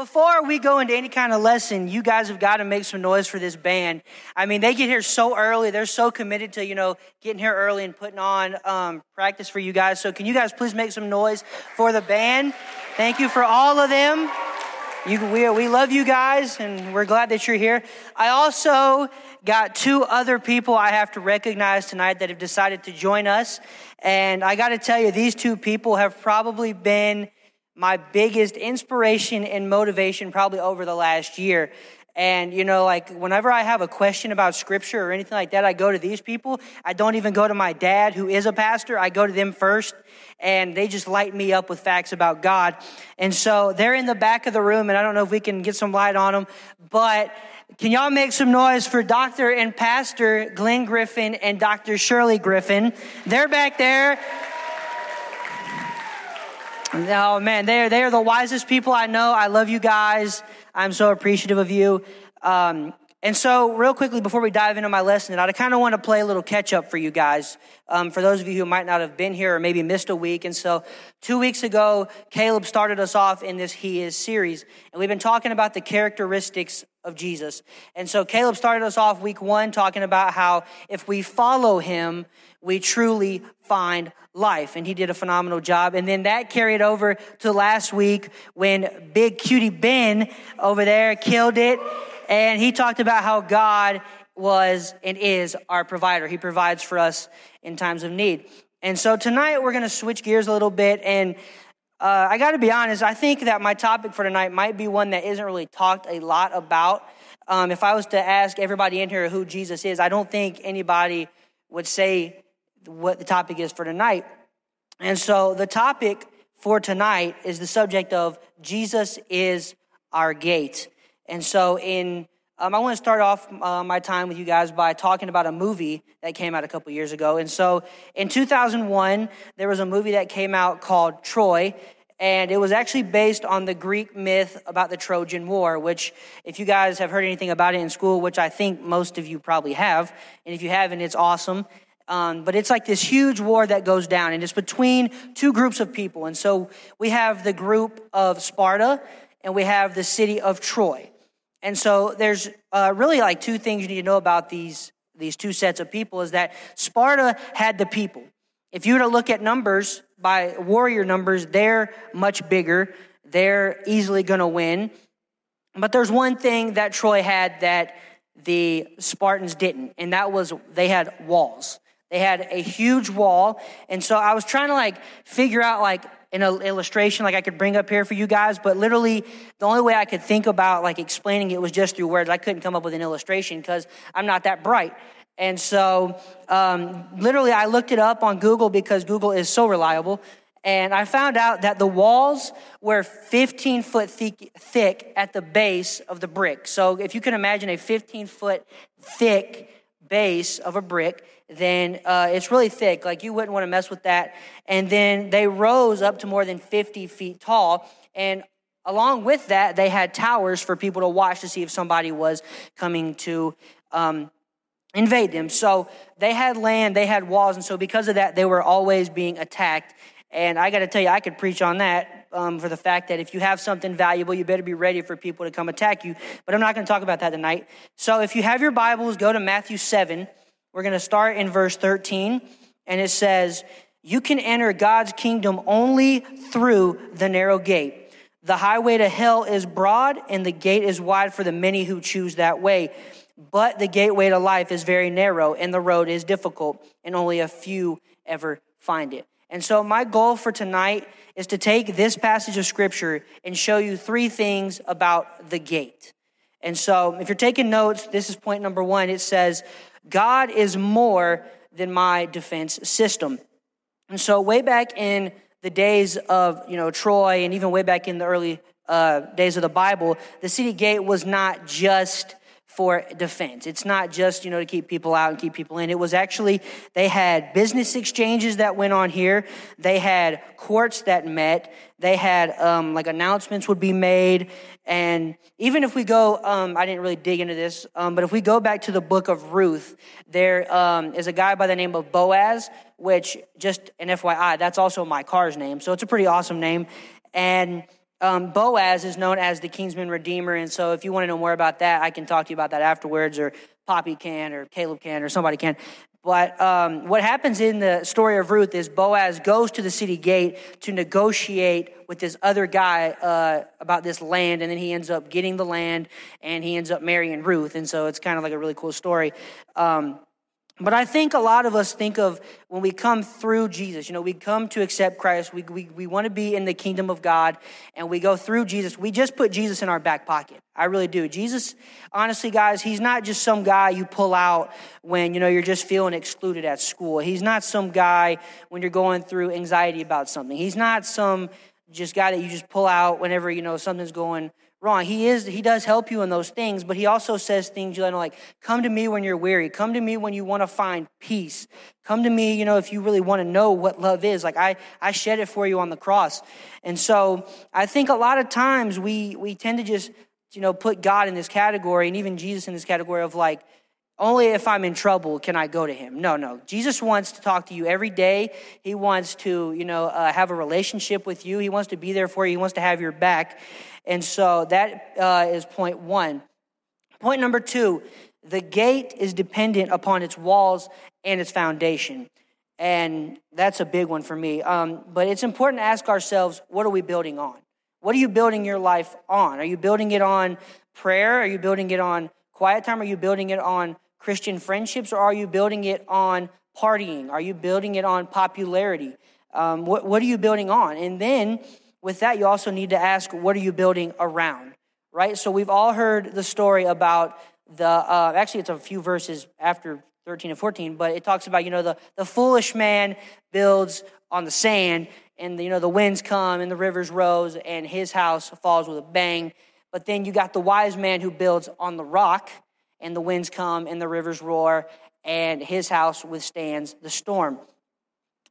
Before we go into any kind of lesson, you guys have got to make some noise for this band. I mean, they get here so early. They're so committed to, you know, getting here early and putting on um, practice for you guys. So, can you guys please make some noise for the band? Thank you for all of them. You, we, we love you guys, and we're glad that you're here. I also got two other people I have to recognize tonight that have decided to join us. And I got to tell you, these two people have probably been my biggest inspiration and motivation probably over the last year. And, you know, like whenever I have a question about scripture or anything like that, I go to these people. I don't even go to my dad, who is a pastor. I go to them first, and they just light me up with facts about God. And so they're in the back of the room, and I don't know if we can get some light on them, but can y'all make some noise for Dr. and Pastor Glenn Griffin and Dr. Shirley Griffin? They're back there. Oh man, they're they're the wisest people I know. I love you guys. I'm so appreciative of you. Um, and so, real quickly, before we dive into my lesson, I kind of want to play a little catch up for you guys. Um, for those of you who might not have been here or maybe missed a week. And so, two weeks ago, Caleb started us off in this He Is series. And we've been talking about the characteristics of Jesus. And so, Caleb started us off week one talking about how if we follow him, we truly find life. And he did a phenomenal job. And then that carried over to last week when Big Cutie Ben over there killed it. And he talked about how God was and is our provider. He provides for us in times of need. And so tonight we're going to switch gears a little bit. And uh, I got to be honest, I think that my topic for tonight might be one that isn't really talked a lot about. Um, if I was to ask everybody in here who Jesus is, I don't think anybody would say what the topic is for tonight. And so the topic for tonight is the subject of Jesus is our gate. And so in um, I want to start off uh, my time with you guys by talking about a movie that came out a couple years ago. And so in 2001, there was a movie that came out called Troy. And it was actually based on the Greek myth about the Trojan War, which, if you guys have heard anything about it in school, which I think most of you probably have, and if you haven't, it's awesome. Um, but it's like this huge war that goes down, and it's between two groups of people. And so we have the group of Sparta, and we have the city of Troy. And so there's uh, really like two things you need to know about these these two sets of people is that Sparta had the people. If you were to look at numbers by warrior numbers, they're much bigger. They're easily going to win. But there's one thing that Troy had that the Spartans didn't, and that was they had walls. They had a huge wall. And so I was trying to like figure out like an illustration like I could bring up here for you guys, but literally the only way I could think about like explaining it was just through words. I couldn't come up with an illustration because I'm not that bright. And so, um, literally, I looked it up on Google because Google is so reliable. And I found out that the walls were 15 foot thick, thick at the base of the brick. So, if you can imagine a 15 foot thick base of a brick, then uh, it's really thick. Like you wouldn't want to mess with that. And then they rose up to more than 50 feet tall. And along with that, they had towers for people to watch to see if somebody was coming to um, invade them. So they had land, they had walls. And so because of that, they were always being attacked. And I got to tell you, I could preach on that um, for the fact that if you have something valuable, you better be ready for people to come attack you. But I'm not going to talk about that tonight. So if you have your Bibles, go to Matthew 7. We're going to start in verse 13, and it says, You can enter God's kingdom only through the narrow gate. The highway to hell is broad, and the gate is wide for the many who choose that way. But the gateway to life is very narrow, and the road is difficult, and only a few ever find it. And so, my goal for tonight is to take this passage of scripture and show you three things about the gate. And so, if you're taking notes, this is point number one. It says, God is more than my defense system. And so, way back in the days of you know Troy, and even way back in the early uh, days of the Bible, the city gate was not just for defense. It's not just, you know, to keep people out and keep people in. It was actually, they had business exchanges that went on here. They had courts that met. They had, um, like announcements would be made. And even if we go, um, I didn't really dig into this, um, but if we go back to the book of Ruth, there um, is a guy by the name of Boaz, which just an FYI, that's also my car's name. So it's a pretty awesome name. And um, Boaz is known as the kinsman redeemer. And so if you want to know more about that, I can talk to you about that afterwards, or Poppy can, or Caleb can, or somebody can. But um, what happens in the story of Ruth is Boaz goes to the city gate to negotiate with this other guy uh, about this land, and then he ends up getting the land, and he ends up marrying Ruth. And so it's kind of like a really cool story. Um, but I think a lot of us think of when we come through Jesus, you know, we come to accept Christ, we, we, we want to be in the kingdom of God, and we go through Jesus. We just put Jesus in our back pocket. I really do. Jesus, honestly, guys, he's not just some guy you pull out when, you know, you're just feeling excluded at school. He's not some guy when you're going through anxiety about something. He's not some just guy that you just pull out whenever, you know, something's going wrong. He is, he does help you in those things, but he also says things, you know, like, come to me when you're weary. Come to me when you want to find peace. Come to me, you know, if you really want to know what love is. Like I, I shed it for you on the cross. And so I think a lot of times we, we tend to just, you know, put God in this category and even Jesus in this category of like, only if I'm in trouble can I go to him. No, no. Jesus wants to talk to you every day. He wants to, you know, uh, have a relationship with you. He wants to be there for you. He wants to have your back. And so that uh, is point one. Point number two the gate is dependent upon its walls and its foundation. And that's a big one for me. Um, but it's important to ask ourselves what are we building on? What are you building your life on? Are you building it on prayer? Are you building it on quiet time? Are you building it on Christian friendships? Or are you building it on partying? Are you building it on popularity? Um, what, what are you building on? And then with that, you also need to ask, what are you building around? Right? So we've all heard the story about the, uh, actually, it's a few verses after 13 and 14, but it talks about, you know, the, the foolish man builds on the sand, and, you know, the winds come and the rivers rose, and his house falls with a bang. But then you got the wise man who builds on the rock, and the winds come and the rivers roar, and his house withstands the storm.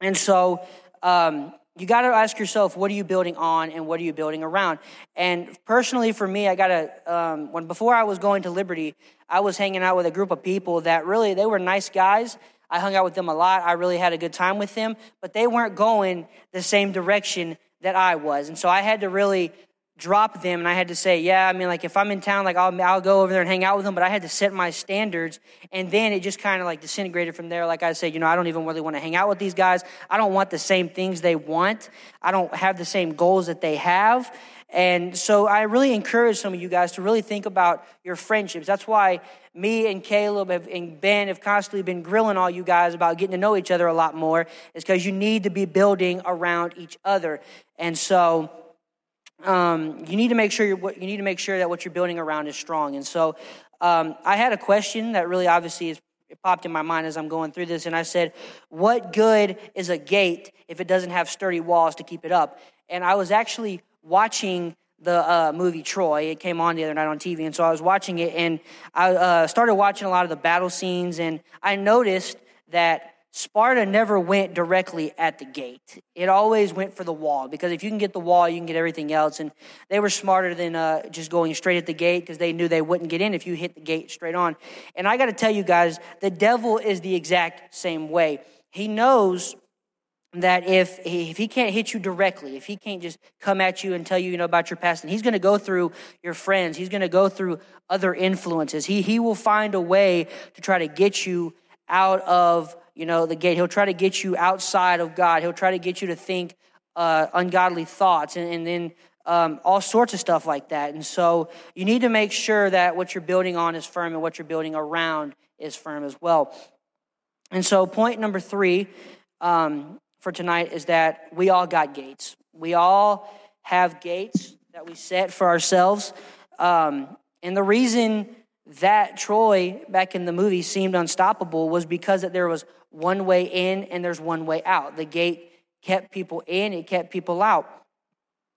And so, um, you got to ask yourself, what are you building on and what are you building around? And personally, for me, I got to, um, when before I was going to Liberty, I was hanging out with a group of people that really, they were nice guys. I hung out with them a lot. I really had a good time with them, but they weren't going the same direction that I was. And so I had to really drop them and I had to say, yeah, I mean, like if I'm in town, like I'll, I'll go over there and hang out with them, but I had to set my standards. And then it just kind of like disintegrated from there. Like I said, you know, I don't even really want to hang out with these guys. I don't want the same things they want. I don't have the same goals that they have. And so I really encourage some of you guys to really think about your friendships. That's why me and Caleb have, and Ben have constantly been grilling all you guys about getting to know each other a lot more, is because you need to be building around each other. And so, um, you need to make sure you need to make sure that what you're building around is strong. And so, um, I had a question that really obviously is, popped in my mind as I'm going through this, and I said, "What good is a gate if it doesn't have sturdy walls to keep it up?" And I was actually watching the uh, movie Troy. It came on the other night on TV, and so I was watching it, and I uh, started watching a lot of the battle scenes, and I noticed that Sparta never went directly at the gate. It always went for the wall because if you can get the wall, you can get everything else. And they were smarter than uh, just going straight at the gate because they knew they wouldn't get in if you hit the gate straight on. And I got to tell you guys, the devil is the exact same way. He knows that if if he can't hit you directly, if he can't just come at you and tell you, you know about your past, and he's going to go through your friends, he's going to go through other influences. He he will find a way to try to get you out of you know, the gate. He'll try to get you outside of God. He'll try to get you to think uh, ungodly thoughts and, and then um, all sorts of stuff like that. And so you need to make sure that what you're building on is firm and what you're building around is firm as well. And so, point number three um, for tonight is that we all got gates. We all have gates that we set for ourselves. Um, and the reason that Troy back in the movie seemed unstoppable was because that there was one way in and there's one way out. The gate kept people in, it kept people out.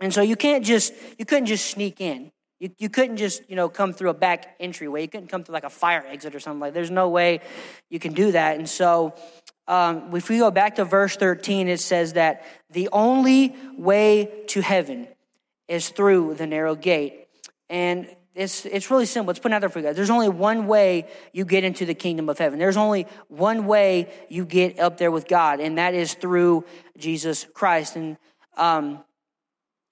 And so you can't just, you couldn't just sneak in. You, you couldn't just, you know, come through a back entryway. You couldn't come through like a fire exit or something like There's no way you can do that. And so um, if we go back to verse 13, it says that the only way to heaven is through the narrow gate. And it's, it's really simple. It's put out there for you guys. There's only one way you get into the kingdom of heaven. There's only one way you get up there with God, and that is through Jesus Christ. And um,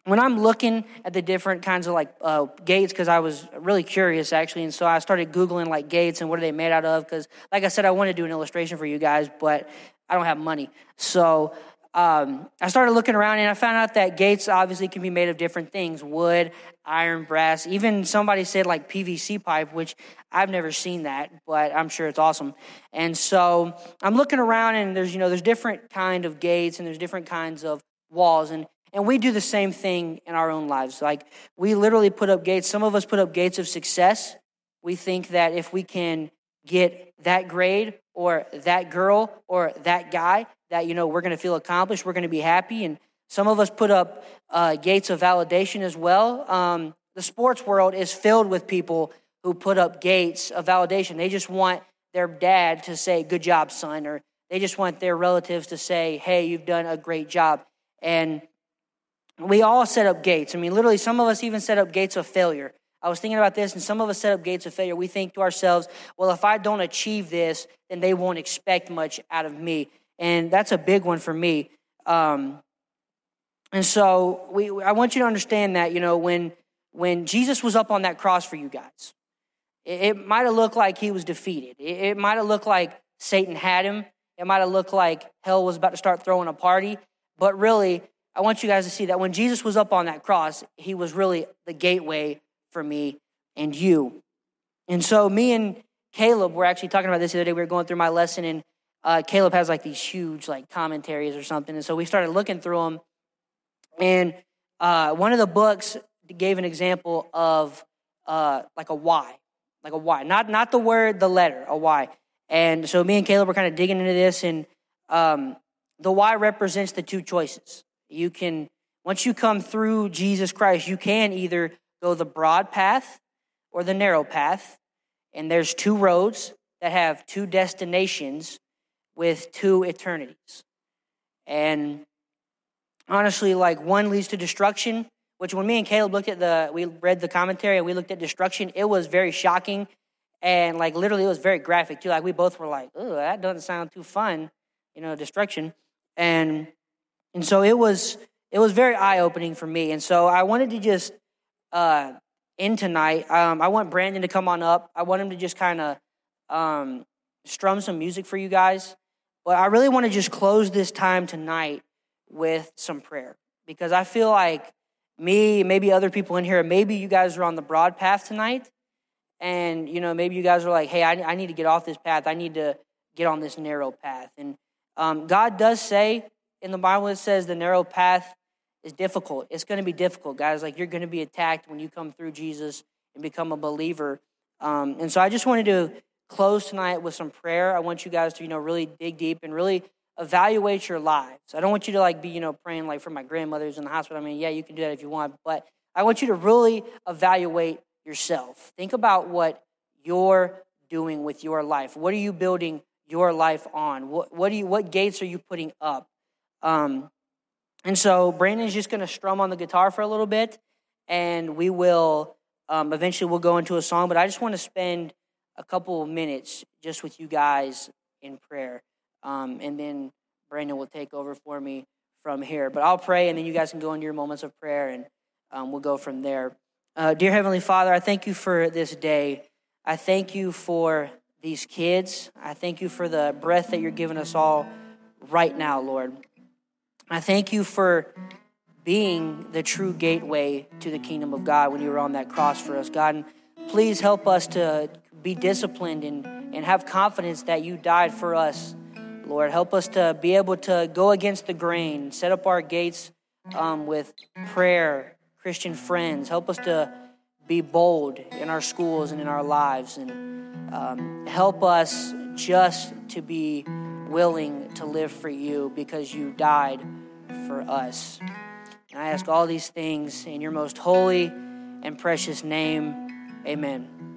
when I'm looking at the different kinds of like uh, gates, because I was really curious actually, and so I started googling like gates and what are they made out of. Because, like I said, I want to do an illustration for you guys, but I don't have money. So um, I started looking around and I found out that gates obviously can be made of different things: wood, iron, brass. Even somebody said like PVC pipe, which I've never seen that, but I'm sure it's awesome. And so I'm looking around and there's you know there's different kind of gates and there's different kinds of walls and and we do the same thing in our own lives. Like we literally put up gates. Some of us put up gates of success. We think that if we can get that grade or that girl or that guy, that, you know, we're going to feel accomplished. We're going to be happy. And some of us put up uh, gates of validation as well. Um, the sports world is filled with people who put up gates of validation. They just want their dad to say, good job, son, or they just want their relatives to say, hey, you've done a great job. And we all set up gates. I mean, literally, some of us even set up gates of failure. I was thinking about this, and some of us set up gates of failure. We think to ourselves, well, if I don't achieve this, then they won't expect much out of me. And that's a big one for me. Um, and so we, I want you to understand that, you know, when, when Jesus was up on that cross for you guys, it, it might have looked like he was defeated. It, it might have looked like Satan had him. It might have looked like hell was about to start throwing a party. But really, I want you guys to see that when Jesus was up on that cross, he was really the gateway for me and you. And so, me and Caleb were actually talking about this the other day. We were going through my lesson, and uh, Caleb has like these huge like commentaries or something. And so we started looking through them. And uh, one of the books gave an example of uh, like a Y, like a Y, not not the word, the letter, a Y. And so me and Caleb were kind of digging into this, and um, the Y represents the two choices. You can, once you come through Jesus Christ, you can either go the broad path or the narrow path. And there's two roads that have two destinations with two eternities. And honestly, like one leads to destruction, which when me and Caleb looked at the, we read the commentary and we looked at destruction, it was very shocking. And like literally, it was very graphic too. Like we both were like, oh, that doesn't sound too fun, you know, destruction. And and so it was it was very eye opening for me. And so I wanted to just uh, end tonight. Um, I want Brandon to come on up. I want him to just kind of um, strum some music for you guys. But I really want to just close this time tonight with some prayer because I feel like me, maybe other people in here, maybe you guys are on the broad path tonight. And, you know, maybe you guys are like, hey, I, I need to get off this path. I need to get on this narrow path. And um, God does say in the Bible it says the narrow path is difficult. It's going to be difficult, guys. Like you're going to be attacked when you come through Jesus and become a believer. Um, and so I just wanted to close tonight with some prayer. I want you guys to, you know, really dig deep and really evaluate your lives. I don't want you to like be, you know, praying like for my grandmother's in the hospital. I mean, yeah, you can do that if you want, but I want you to really evaluate yourself. Think about what you're doing with your life. What are you building your life on? What, what, do you, what gates are you putting up? Um, and so Brandon's just going to strum on the guitar for a little bit, and we will um, eventually we'll go into a song. But I just want to spend a couple of minutes just with you guys in prayer, um, and then Brandon will take over for me from here. But I'll pray, and then you guys can go into your moments of prayer, and um, we'll go from there. Uh, dear Heavenly Father, I thank you for this day. I thank you for these kids. I thank you for the breath that you're giving us all right now, Lord. I thank you for being the true gateway to the kingdom of God when you were on that cross for us, God. And please help us to be disciplined and, and have confidence that you died for us, Lord. Help us to be able to go against the grain, set up our gates um, with prayer, Christian friends. Help us to be bold in our schools and in our lives. And um, help us just to be willing to live for you because you died for us. And I ask all these things in your most holy and precious name. Amen.